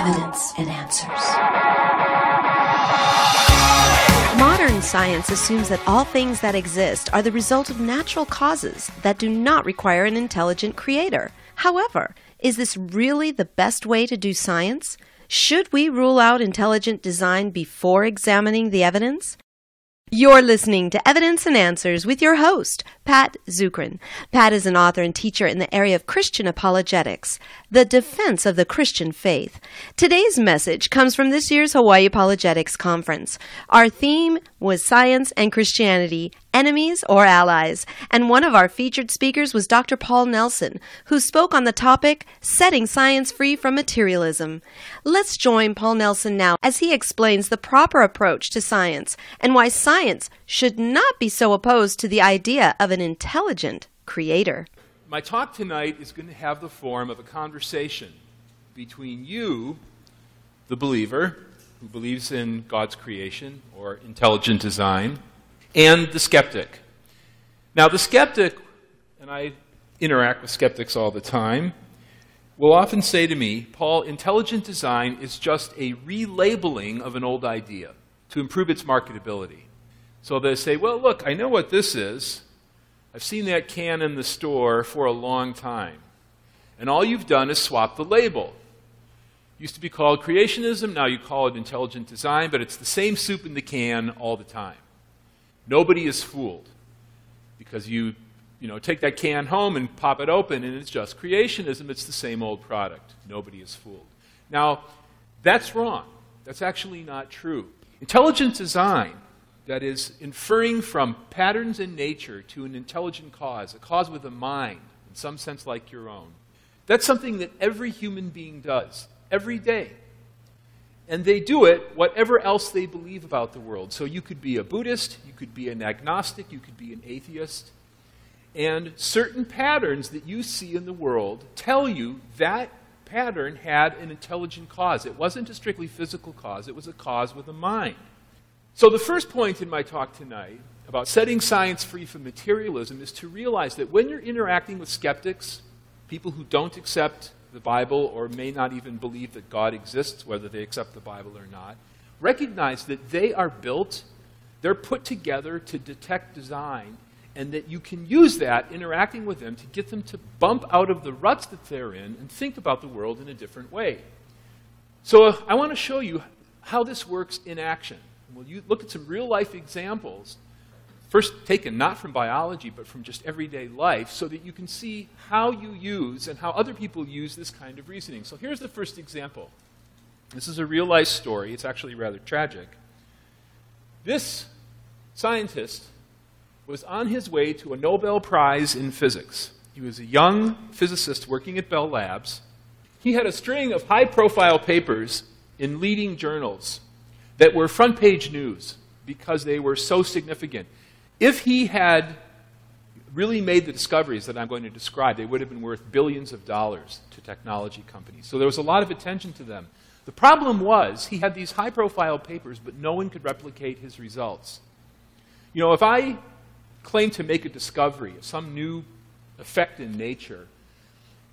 Evidence and Answers. Modern science assumes that all things that exist are the result of natural causes that do not require an intelligent creator. However, is this really the best way to do science? Should we rule out intelligent design before examining the evidence? You're listening to Evidence and Answers with your host, Pat Zukeran. Pat is an author and teacher in the area of Christian apologetics, the defense of the Christian faith. Today's message comes from this year's Hawaii Apologetics Conference. Our theme was Science and Christianity enemies or allies. And one of our featured speakers was Dr. Paul Nelson, who spoke on the topic Setting Science Free from Materialism. Let's join Paul Nelson now as he explains the proper approach to science and why science should not be so opposed to the idea of an intelligent creator. My talk tonight is going to have the form of a conversation between you, the believer, who believes in God's creation or intelligent design, and the skeptic. Now, the skeptic, and I interact with skeptics all the time, will often say to me, Paul, intelligent design is just a relabeling of an old idea to improve its marketability. So they say, well, look, I know what this is. I've seen that can in the store for a long time. And all you've done is swap the label. It used to be called creationism, now you call it intelligent design, but it's the same soup in the can all the time. Nobody is fooled because you, you know, take that can home and pop it open and it's just creationism. It's the same old product. Nobody is fooled. Now, that's wrong. That's actually not true. Intelligent design, that is, inferring from patterns in nature to an intelligent cause, a cause with a mind, in some sense like your own, that's something that every human being does every day and they do it whatever else they believe about the world. So you could be a Buddhist, you could be an agnostic, you could be an atheist. And certain patterns that you see in the world tell you that pattern had an intelligent cause. It wasn't a strictly physical cause, it was a cause with a mind. So, the first point in my talk tonight about setting science free from materialism is to realize that when you're interacting with skeptics, people who don't accept the Bible or may not even believe that God exists, whether they accept the Bible or not, recognize that they are built, they're put together to detect design, and that you can use that interacting with them to get them to bump out of the ruts that they're in and think about the world in a different way. So uh, I want to show you how this works in action. We'll look at some real life examples first taken not from biology, but from just everyday life, so that you can see how you use and how other people use this kind of reasoning. So here's the first example. This is a real life story. It's actually rather tragic. This scientist was on his way to a Nobel Prize in physics. He was a young physicist working at Bell Labs. He had a string of high profile papers in leading journals that were front page news because they were so significant. If he had really made the discoveries that I'm going to describe, they would have been worth billions of dollars to technology companies. So there was a lot of attention to them. The problem was he had these high profile papers, but no one could replicate his results. You know, if I claim to make a discovery of some new effect in nature,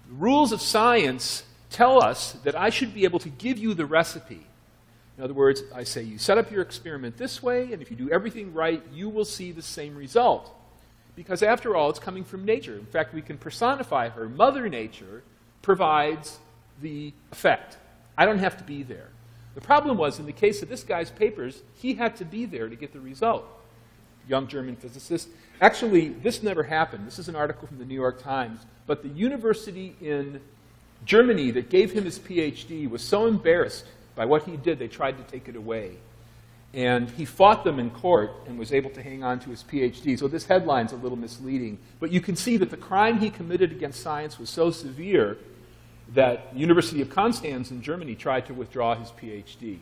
the rules of science tell us that I should be able to give you the recipe in other words, I say you set up your experiment this way, and if you do everything right, you will see the same result. Because after all, it's coming from nature. In fact, we can personify her. Mother Nature provides the effect. I don't have to be there. The problem was, in the case of this guy's papers, he had to be there to get the result. Young German physicist. Actually, this never happened. This is an article from the New York Times. But the university in Germany that gave him his PhD was so embarrassed by what he did, they tried to take it away. And he fought them in court and was able to hang on to his PhD. So this headline's a little misleading. But you can see that the crime he committed against science was so severe that University of Konstanz in Germany tried to withdraw his PhD.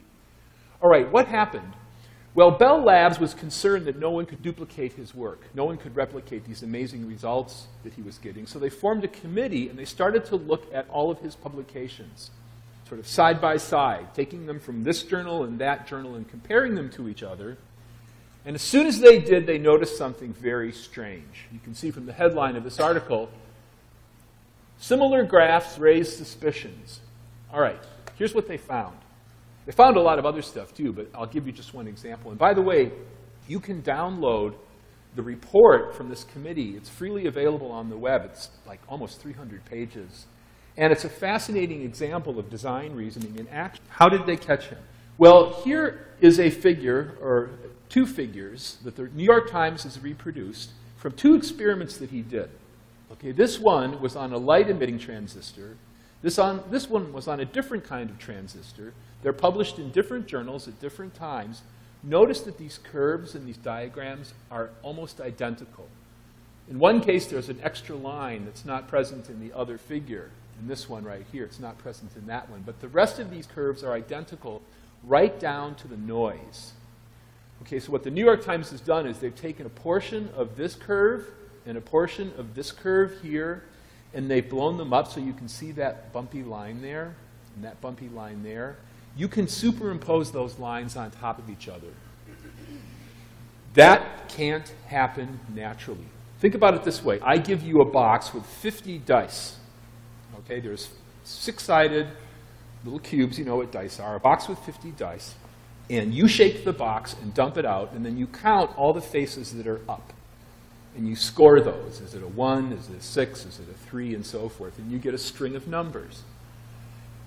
All right, what happened? Well, Bell Labs was concerned that no one could duplicate his work. No one could replicate these amazing results that he was getting. So they formed a committee and they started to look at all of his publications sort of side by side, taking them from this journal and that journal and comparing them to each other. And as soon as they did, they noticed something very strange. You can see from the headline of this article similar graphs raise suspicions. All right, Here's what they found. They found a lot of other stuff too, but I'll give you just one example. And by the way, you can download the report from this committee. It's freely available on the web. It's like almost 300 pages. And it's a fascinating example of design reasoning in action. How did they catch him? Well, here is a figure, or two figures, that the New York Times has reproduced from two experiments that he did. Okay, this one was on a light-emitting transistor. This, on, this one was on a different kind of transistor. They're published in different journals at different times. Notice that these curves and these diagrams are almost identical. In one case, there's an extra line that's not present in the other figure. In this one right here, it's not present in that one. But the rest of these curves are identical right down to the noise. Okay, so what the New York Times has done is they've taken a portion of this curve and a portion of this curve here, and they've blown them up so you can see that bumpy line there and that bumpy line there. You can superimpose those lines on top of each other. That can't happen naturally. Think about it this way. I give you a box with 50 dice. Okay, there's six-sided little cubes, you know what dice are, a box with 50 dice, and you shake the box and dump it out, and then you count all the faces that are up. And you score those. Is it a 1? Is it a 6? Is it a 3? And so forth. And you get a string of numbers.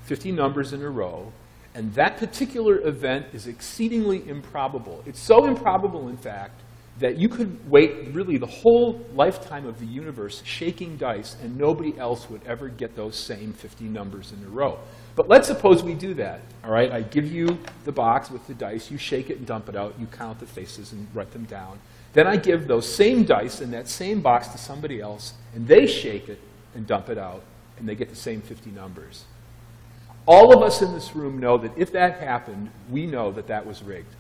50 numbers in a row. And that particular event is exceedingly improbable. It's so improbable, in fact, that you could wait really the whole lifetime of the universe shaking dice and nobody else would ever get those same 50 numbers in a row. But let's suppose we do that. All right, I give you the box with the dice, you shake it and dump it out, you count the faces and write them down. Then I give those same dice in that same box to somebody else, and they shake it and dump it out, and they get the same 50 numbers. All of us in this room know that if that happened, we know that that was rigged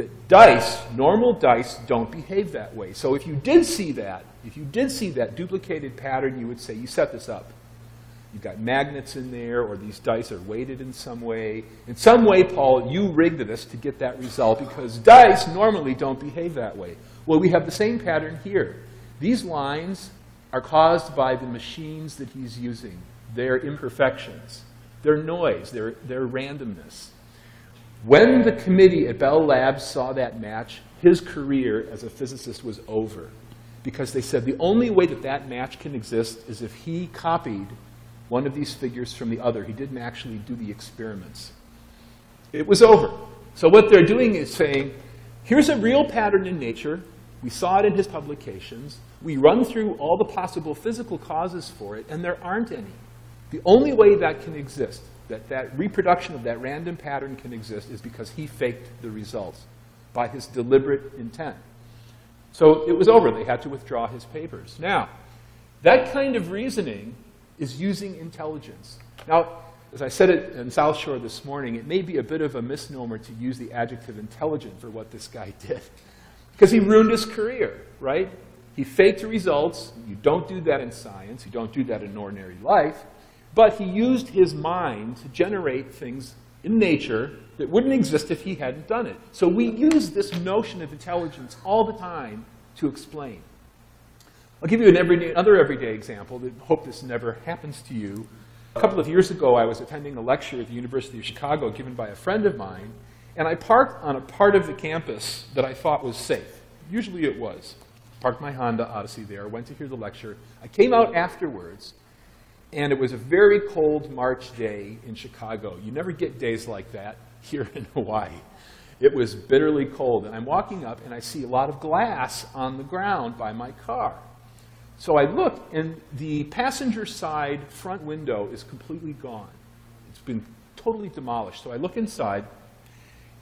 that dice, normal dice, don't behave that way. So if you did see that, if you did see that duplicated pattern, you would say, you set this up. You've got magnets in there, or these dice are weighted in some way. In some way, Paul, you rigged this to get that result because dice normally don't behave that way. Well, we have the same pattern here. These lines are caused by the machines that he's using, their imperfections, their noise, their, their randomness. When the committee at Bell Labs saw that match, his career as a physicist was over. Because they said the only way that that match can exist is if he copied one of these figures from the other. He didn't actually do the experiments. It was over. So what they're doing is saying, here's a real pattern in nature. We saw it in his publications. We run through all the possible physical causes for it, and there aren't any. The only way that can exist that that reproduction of that random pattern can exist is because he faked the results by his deliberate intent. So it was over. They had to withdraw his papers. Now, that kind of reasoning is using intelligence. Now, as I said it in South Shore this morning, it may be a bit of a misnomer to use the adjective intelligent for what this guy did. Because he ruined his career, right? He faked the results. You don't do that in science. You don't do that in ordinary life. But he used his mind to generate things in nature that wouldn't exist if he hadn't done it. So we use this notion of intelligence all the time to explain. I'll give you an everyday, another everyday example. I hope this never happens to you. A couple of years ago, I was attending a lecture at the University of Chicago given by a friend of mine, and I parked on a part of the campus that I thought was safe. Usually it was. Parked my Honda Odyssey there, went to hear the lecture. I came out afterwards, and it was a very cold March day in Chicago. You never get days like that here in Hawaii. It was bitterly cold. And I'm walking up and I see a lot of glass on the ground by my car. So I look, and the passenger side front window is completely gone. It's been totally demolished. So I look inside,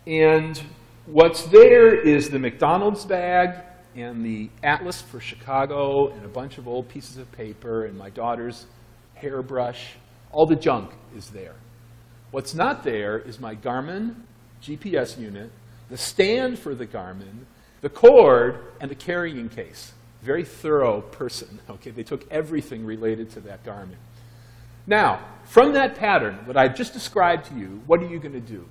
and what's there is the McDonald's bag and the atlas for Chicago and a bunch of old pieces of paper and my daughter's hairbrush, all the junk is there. What's not there is my Garmin GPS unit, the stand for the Garmin, the cord, and the carrying case. Very thorough person. Okay, they took everything related to that Garmin. Now, from that pattern, what I've just described to you, what are you going to do?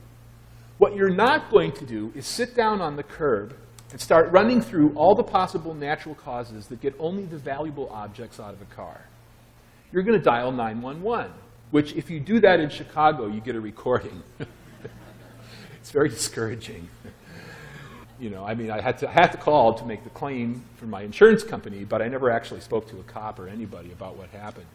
What you're not going to do is sit down on the curb and start running through all the possible natural causes that get only the valuable objects out of a car you're going to dial 911. which, if you do that in Chicago, you get a recording. it's very discouraging. you know, I mean, I had, to, I had to call to make the claim for my insurance company, but I never actually spoke to a cop or anybody about what happened.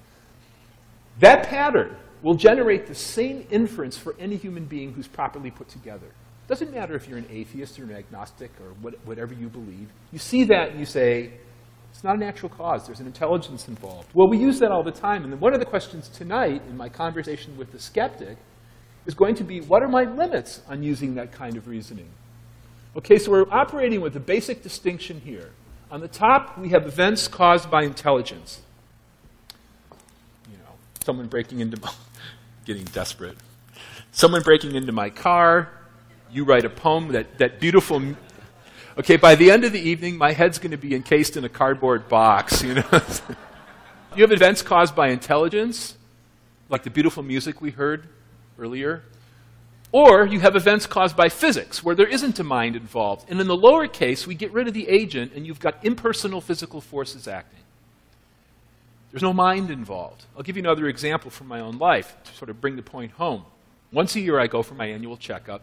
That pattern will generate the same inference for any human being who's properly put together. Doesn't matter if you're an atheist or an agnostic or what, whatever you believe. You see that and you say, it's not a natural cause. There's an intelligence involved. Well, we use that all the time. And one of the questions tonight in my conversation with the skeptic is going to be, what are my limits on using that kind of reasoning? Okay, so we're operating with a basic distinction here. On the top, we have events caused by intelligence. You know, someone breaking into my, getting desperate. Someone breaking into my car. You write a poem, that, that beautiful Okay, by the end of the evening, my head's going to be encased in a cardboard box, you know. you have events caused by intelligence, like the beautiful music we heard earlier. Or you have events caused by physics, where there isn't a mind involved. And in the lower case, we get rid of the agent, and you've got impersonal physical forces acting. There's no mind involved. I'll give you another example from my own life to sort of bring the point home. Once a year, I go for my annual checkup.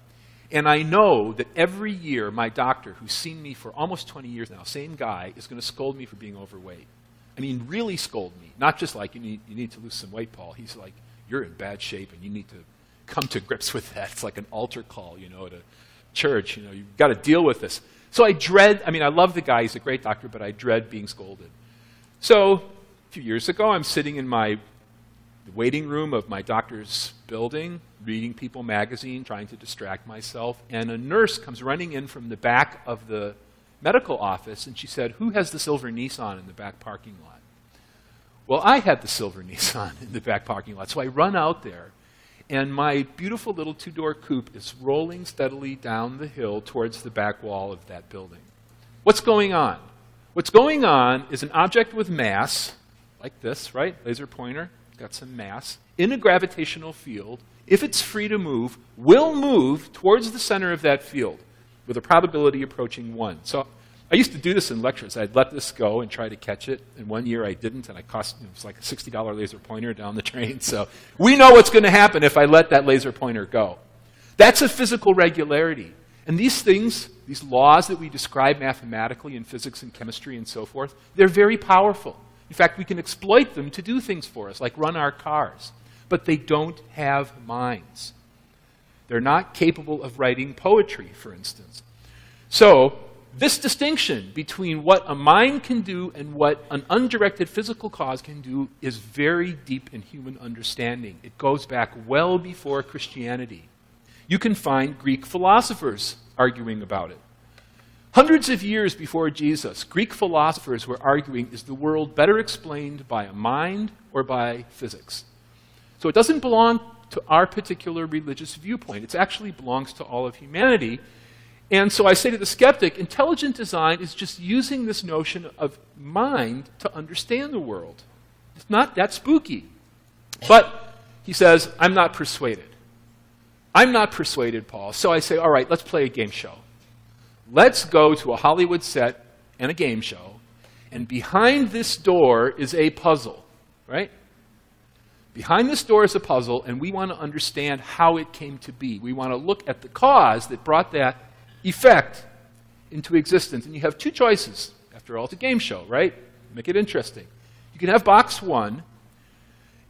And I know that every year, my doctor, who's seen me for almost 20 years now, same guy, is going to scold me for being overweight. I mean, really scold me. Not just like, you need, you need to lose some weight, Paul. He's like, you're in bad shape and you need to come to grips with that. It's like an altar call, you know, at a church. You know, you've got to deal with this. So I dread, I mean, I love the guy. He's a great doctor, but I dread being scolded. So a few years ago, I'm sitting in my the waiting room of my doctor's building, reading People magazine, trying to distract myself, and a nurse comes running in from the back of the medical office, and she said, Who has the silver Nissan in the back parking lot? Well, I had the silver Nissan in the back parking lot, so I run out there, and my beautiful little two door coupe is rolling steadily down the hill towards the back wall of that building. What's going on? What's going on is an object with mass, like this, right? Laser pointer got some mass, in a gravitational field, if it's free to move, will move towards the center of that field with a probability approaching 1. So I used to do this in lectures. I'd let this go and try to catch it. And one year I didn't, and I cost it was like a $60 laser pointer down the train. So we know what's going to happen if I let that laser pointer go. That's a physical regularity. And these things, these laws that we describe mathematically in physics and chemistry and so forth, they're very powerful. In fact, we can exploit them to do things for us, like run our cars. But they don't have minds. They're not capable of writing poetry, for instance. So, this distinction between what a mind can do and what an undirected physical cause can do is very deep in human understanding. It goes back well before Christianity. You can find Greek philosophers arguing about it. Hundreds of years before Jesus, Greek philosophers were arguing is the world better explained by a mind or by physics? So it doesn't belong to our particular religious viewpoint. It actually belongs to all of humanity. And so I say to the skeptic, intelligent design is just using this notion of mind to understand the world. It's not that spooky. But he says, I'm not persuaded. I'm not persuaded, Paul. So I say, all right, let's play a game show let's go to a Hollywood set and a game show, and behind this door is a puzzle, right? Behind this door is a puzzle, and we want to understand how it came to be. We want to look at the cause that brought that effect into existence. And you have two choices. After all, it's a game show, right? Make it interesting. You can have box one,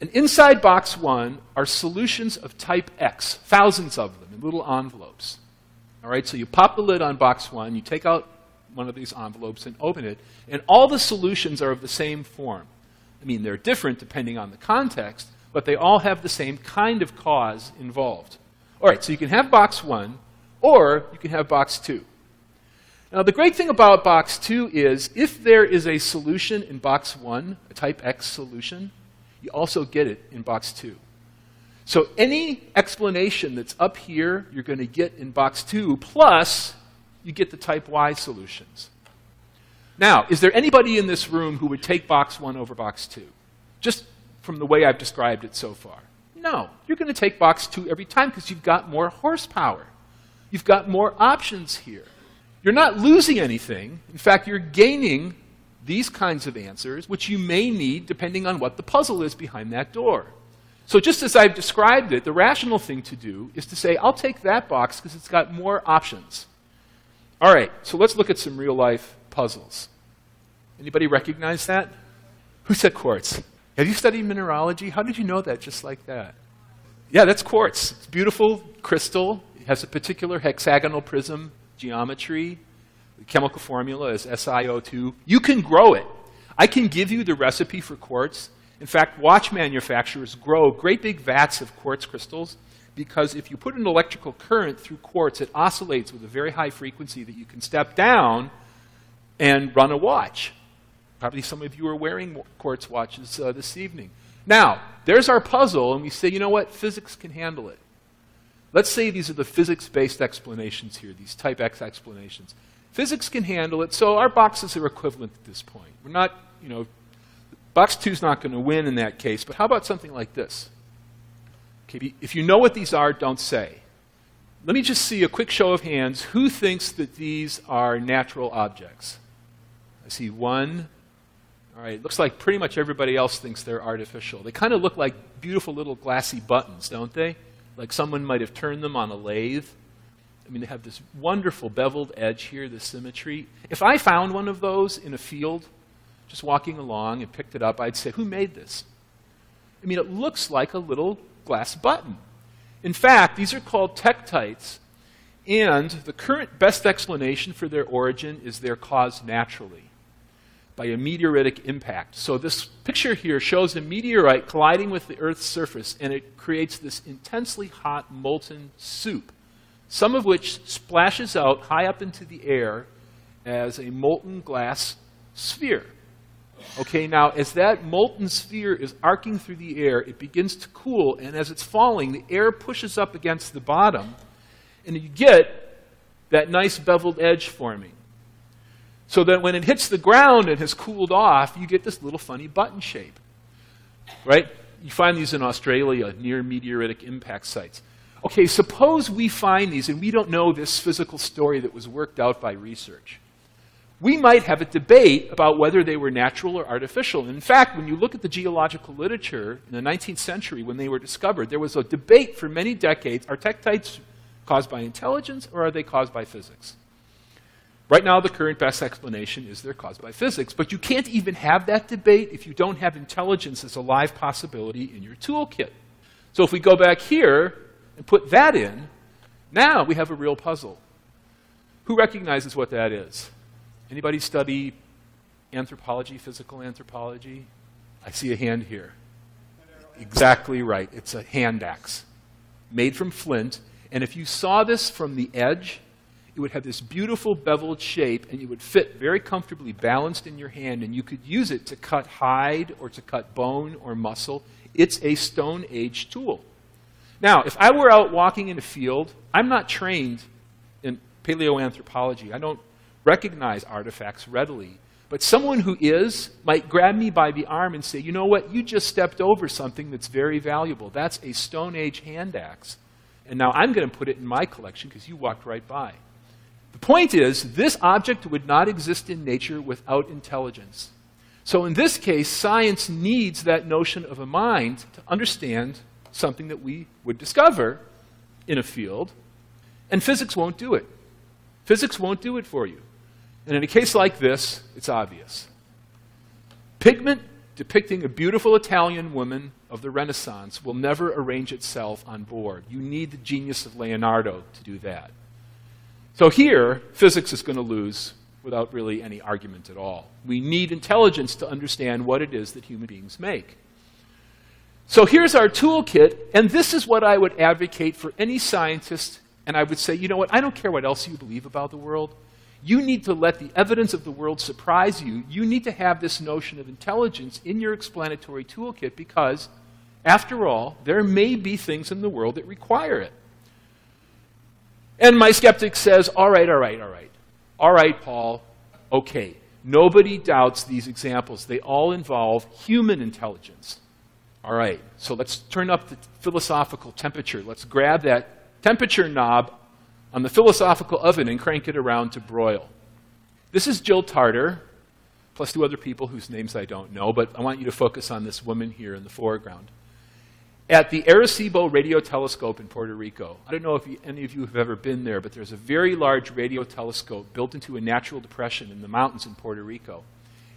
and inside box one are solutions of type X, thousands of them in little envelopes. All right, so you pop the lid on box one, you take out one of these envelopes and open it, and all the solutions are of the same form. I mean, they're different depending on the context, but they all have the same kind of cause involved. All right, so you can have box one, or you can have box two. Now, the great thing about box two is if there is a solution in box one, a type X solution, you also get it in box two. So any explanation that's up here, you're going to get in box two, plus you get the type Y solutions. Now, is there anybody in this room who would take box one over box two? Just from the way I've described it so far. No, you're going to take box two every time because you've got more horsepower. You've got more options here. You're not losing anything. In fact, you're gaining these kinds of answers, which you may need depending on what the puzzle is behind that door. So, just as I've described it, the rational thing to do is to say, I'll take that box because it's got more options. All right, so let's look at some real life puzzles. Anybody recognize that? Who said quartz? Have you studied mineralogy? How did you know that just like that? Yeah, that's quartz. It's beautiful crystal. It has a particular hexagonal prism geometry. The chemical formula is SiO2. You can grow it. I can give you the recipe for quartz. In fact, watch manufacturers grow great big vats of quartz crystals because if you put an electrical current through quartz, it oscillates with a very high frequency that you can step down and run a watch. Probably some of you are wearing quartz watches uh, this evening. Now, there's our puzzle, and we say, you know what? Physics can handle it. Let's say these are the physics based explanations here, these type X explanations. Physics can handle it, so our boxes are equivalent at this point. We're not, you know, box two is not going to win in that case, but how about something like this? Okay, if you know what these are, don't say. Let me just see a quick show of hands. Who thinks that these are natural objects? I see one, all right, looks like pretty much everybody else thinks they're artificial. They kind of look like beautiful little glassy buttons, don't they? Like someone might have turned them on a lathe. I mean, they have this wonderful beveled edge here, the symmetry. If I found one of those in a field, just walking along and picked it up, I'd say, Who made this? I mean, it looks like a little glass button. In fact, these are called tektites, and the current best explanation for their origin is they're caused naturally by a meteoritic impact. So this picture here shows a meteorite colliding with the Earth's surface, and it creates this intensely hot molten soup, some of which splashes out high up into the air as a molten glass sphere. Okay, now as that molten sphere is arcing through the air, it begins to cool, and as it's falling, the air pushes up against the bottom, and you get that nice beveled edge forming. So that when it hits the ground and has cooled off, you get this little funny button shape. Right? You find these in Australia near meteoritic impact sites. Okay, suppose we find these and we don't know this physical story that was worked out by research. We might have a debate about whether they were natural or artificial. in fact, when you look at the geological literature in the 19th century when they were discovered, there was a debate for many decades are tektites caused by intelligence or are they caused by physics? Right now, the current best explanation is they're caused by physics, but you can't even have that debate if you don't have intelligence as a live possibility in your toolkit. So if we go back here and put that in, now we have a real puzzle. Who recognizes what that is? Anybody study anthropology, physical anthropology? I see a hand here. Exactly right. It's a hand axe made from flint. And if you saw this from the edge, it would have this beautiful beveled shape, and it would fit very comfortably balanced in your hand, and you could use it to cut hide or to cut bone or muscle. It's a Stone Age tool. Now, if I were out walking in a field, I'm not trained in paleoanthropology. I don't recognize artifacts readily. But someone who is might grab me by the arm and say, you know what, you just stepped over something that's very valuable. That's a Stone Age hand axe. And now I'm going to put it in my collection because you walked right by. The point is, this object would not exist in nature without intelligence. So, in this case, science needs that notion of a mind to understand something that we would discover in a field, and physics won't do it. Physics won't do it for you. And in a case like this, it's obvious. Pigment depicting a beautiful Italian woman of the Renaissance will never arrange itself on board. You need the genius of Leonardo to do that. So here, physics is going to lose without really any argument at all. We need intelligence to understand what it is that human beings make. So here's our toolkit, and this is what I would advocate for any scientist. And I would say, you know what, I don't care what else you believe about the world. You need to let the evidence of the world surprise you. You need to have this notion of intelligence in your explanatory toolkit because, after all, there may be things in the world that require it. And my skeptic says, All right, all right, all right. All right, Paul, okay. Nobody doubts these examples. They all involve human intelligence. All right, so let's turn up the philosophical temperature. Let's grab that temperature knob on the philosophical oven and crank it around to broil. This is Jill Tarter, plus two other people whose names I don't know, but I want you to focus on this woman here in the foreground. at the Arecibo Radio Telescope in Puerto Rico. I don't know if you, any of you have ever been there, but there's a very large radio telescope built into a natural depression in the mountains in Puerto Rico.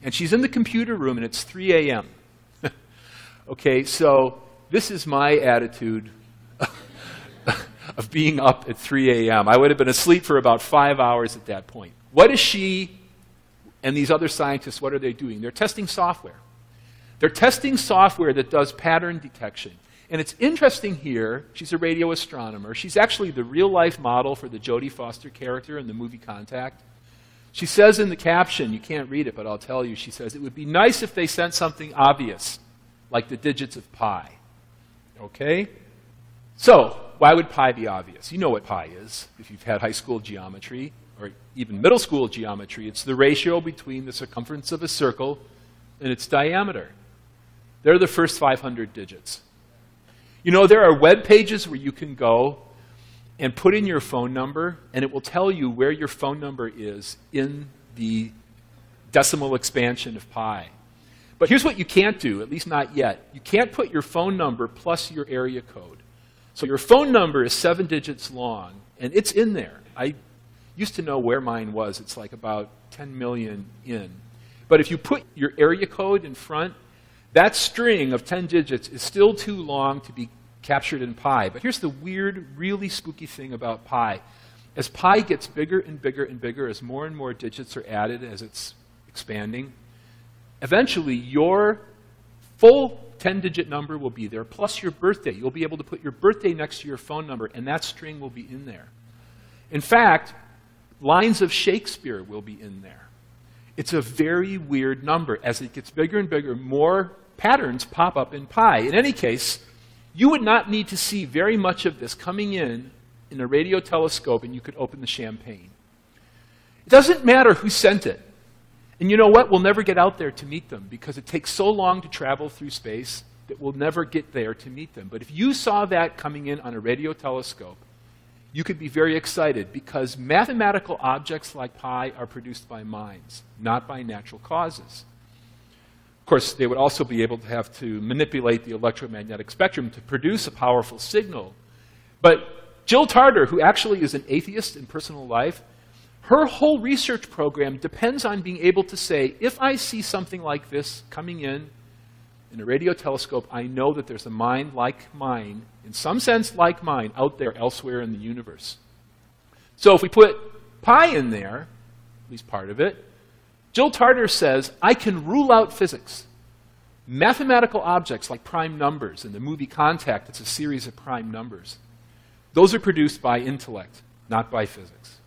And she's in the computer room, and it's 3 a.m. okay, so this is my attitude of being up at 3 a.m. I would have been asleep for about five hours at that point. What is she and these other scientists, what are they doing? They're testing software. They're testing software that does pattern detection. And it's interesting here, she's a radio astronomer. She's actually the real life model for the Jodie Foster character in the movie Contact. She says in the caption, you can't read it, but I'll tell you, she says, it would be nice if they sent something obvious, like the digits of pi. Okay? So, why would pi be obvious? You know what pi is if you've had high school geometry or even middle school geometry. It's the ratio between the circumference of a circle and its diameter. They're the first 500 digits. You know, there are web pages where you can go and put in your phone number, and it will tell you where your phone number is in the decimal expansion of pi. But here's what you can't do, at least not yet. You can't put your phone number plus your area code. So your phone number is seven digits long, and it's in there. I used to know where mine was. It's like about 10 million in. But if you put your area code in front, that string of 10 digits is still too long to be captured in pi. But here's the weird, really spooky thing about pi. As pi gets bigger and bigger and bigger, as more and more digits are added as it's expanding, eventually your full 10 digit number will be there, plus your birthday. You'll be able to put your birthday next to your phone number, and that string will be in there. In fact, lines of Shakespeare will be in there. It's a very weird number. As it gets bigger and bigger, more patterns pop up in pi. In any case, you would not need to see very much of this coming in in a radio telescope and you could open the champagne. It doesn't matter who sent it. And you know what? We'll never get out there to meet them because it takes so long to travel through space that we'll never get there to meet them. But if you saw that coming in on a radio telescope, you could be very excited because mathematical objects like pi are produced by minds, not by natural causes. Of course, they would also be able to have to manipulate the electromagnetic spectrum to produce a powerful signal. But Jill Tarter, who actually is an atheist in personal life, her whole research program depends on being able to say, if I see something like this coming in in a radio telescope, I know that there's a mind like mine, in some sense like mine, out there elsewhere in the universe. So if we put pi in there, at least part of it, Jill Tarter says, I can rule out physics. Mathematical objects like prime numbers, in the movie Contact, it's a series of prime numbers. Those are produced by intellect, not by physics.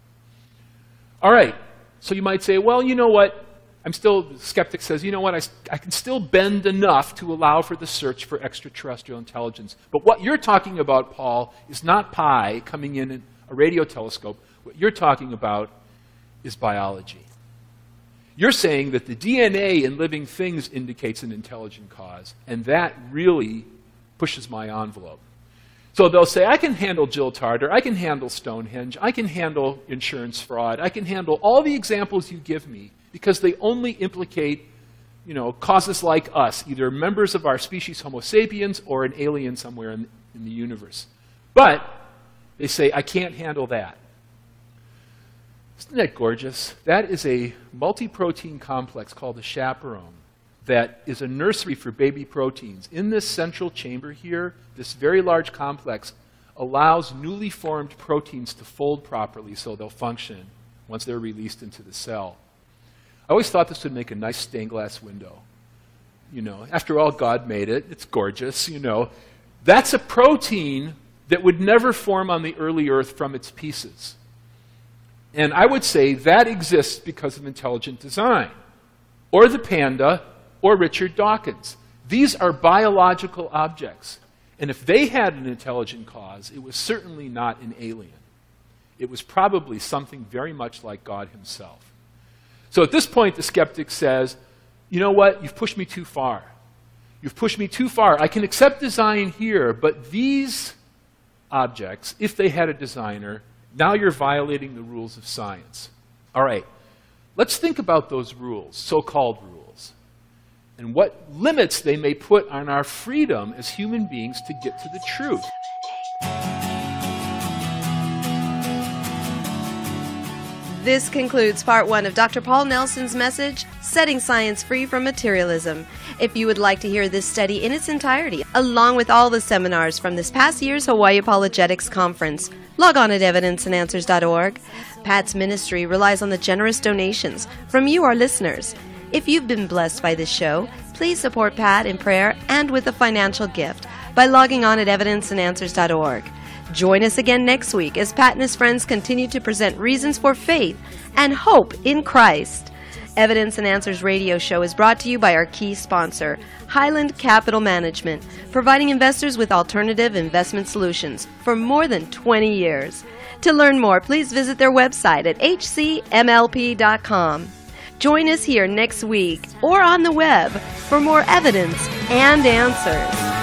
All right, so you might say, well, you know what? I'm still, skeptic says, you know what? I, I can still bend enough to allow for the search for extraterrestrial intelligence. But what you're talking about, Paul, is not pi coming in a radio telescope. What you're talking about is biology. You're saying that the DNA in living things indicates an intelligent cause, and that really pushes my envelope. So they'll say, I can handle Jill Tarter, I can handle Stonehenge, I can handle insurance fraud, I can handle all the examples you give me because they only implicate you know, causes like us, either members of our species Homo sapiens or an alien somewhere in, in the universe. But they say, I can't handle that. Isn't that gorgeous? That is a multi protein complex called the chaperone that is a nursery for baby proteins. In this central chamber here, this very large complex allows newly formed proteins to fold properly so they'll function once they're released into the cell. I always thought this would make a nice stained glass window. You know, after all, God made it. It's gorgeous, you know. That's a protein that would never form on the early earth from its pieces. And I would say that exists because of intelligent design, or the panda, or Richard Dawkins. These are biological objects. And if they had an intelligent cause, it was certainly not an alien. It was probably something very much like God himself. So at this point, the skeptic says, You know what? You've pushed me too far. You've pushed me too far. I can accept design here, but these objects, if they had a designer, now you're violating the rules of science. All right, let's think about those rules, so called rules. And what limits they may put on our freedom as human beings to get to the truth. This concludes part one of Dr. Paul Nelson's message, Setting Science Free from Materialism. If you would like to hear this study in its entirety, along with all the seminars from this past year's Hawaii Apologetics Conference, log on at evidenceandanswers.org. Pat's ministry relies on the generous donations from you, our listeners. If you've been blessed by this show, please support Pat in prayer and with a financial gift by logging on at evidenceandanswers.org. Join us again next week as Pat and his friends continue to present reasons for faith and hope in Christ. Evidence and Answers radio show is brought to you by our key sponsor, Highland Capital Management, providing investors with alternative investment solutions for more than 20 years. To learn more, please visit their website at hcmlp.com. Join us here next week or on the web for more evidence and answers.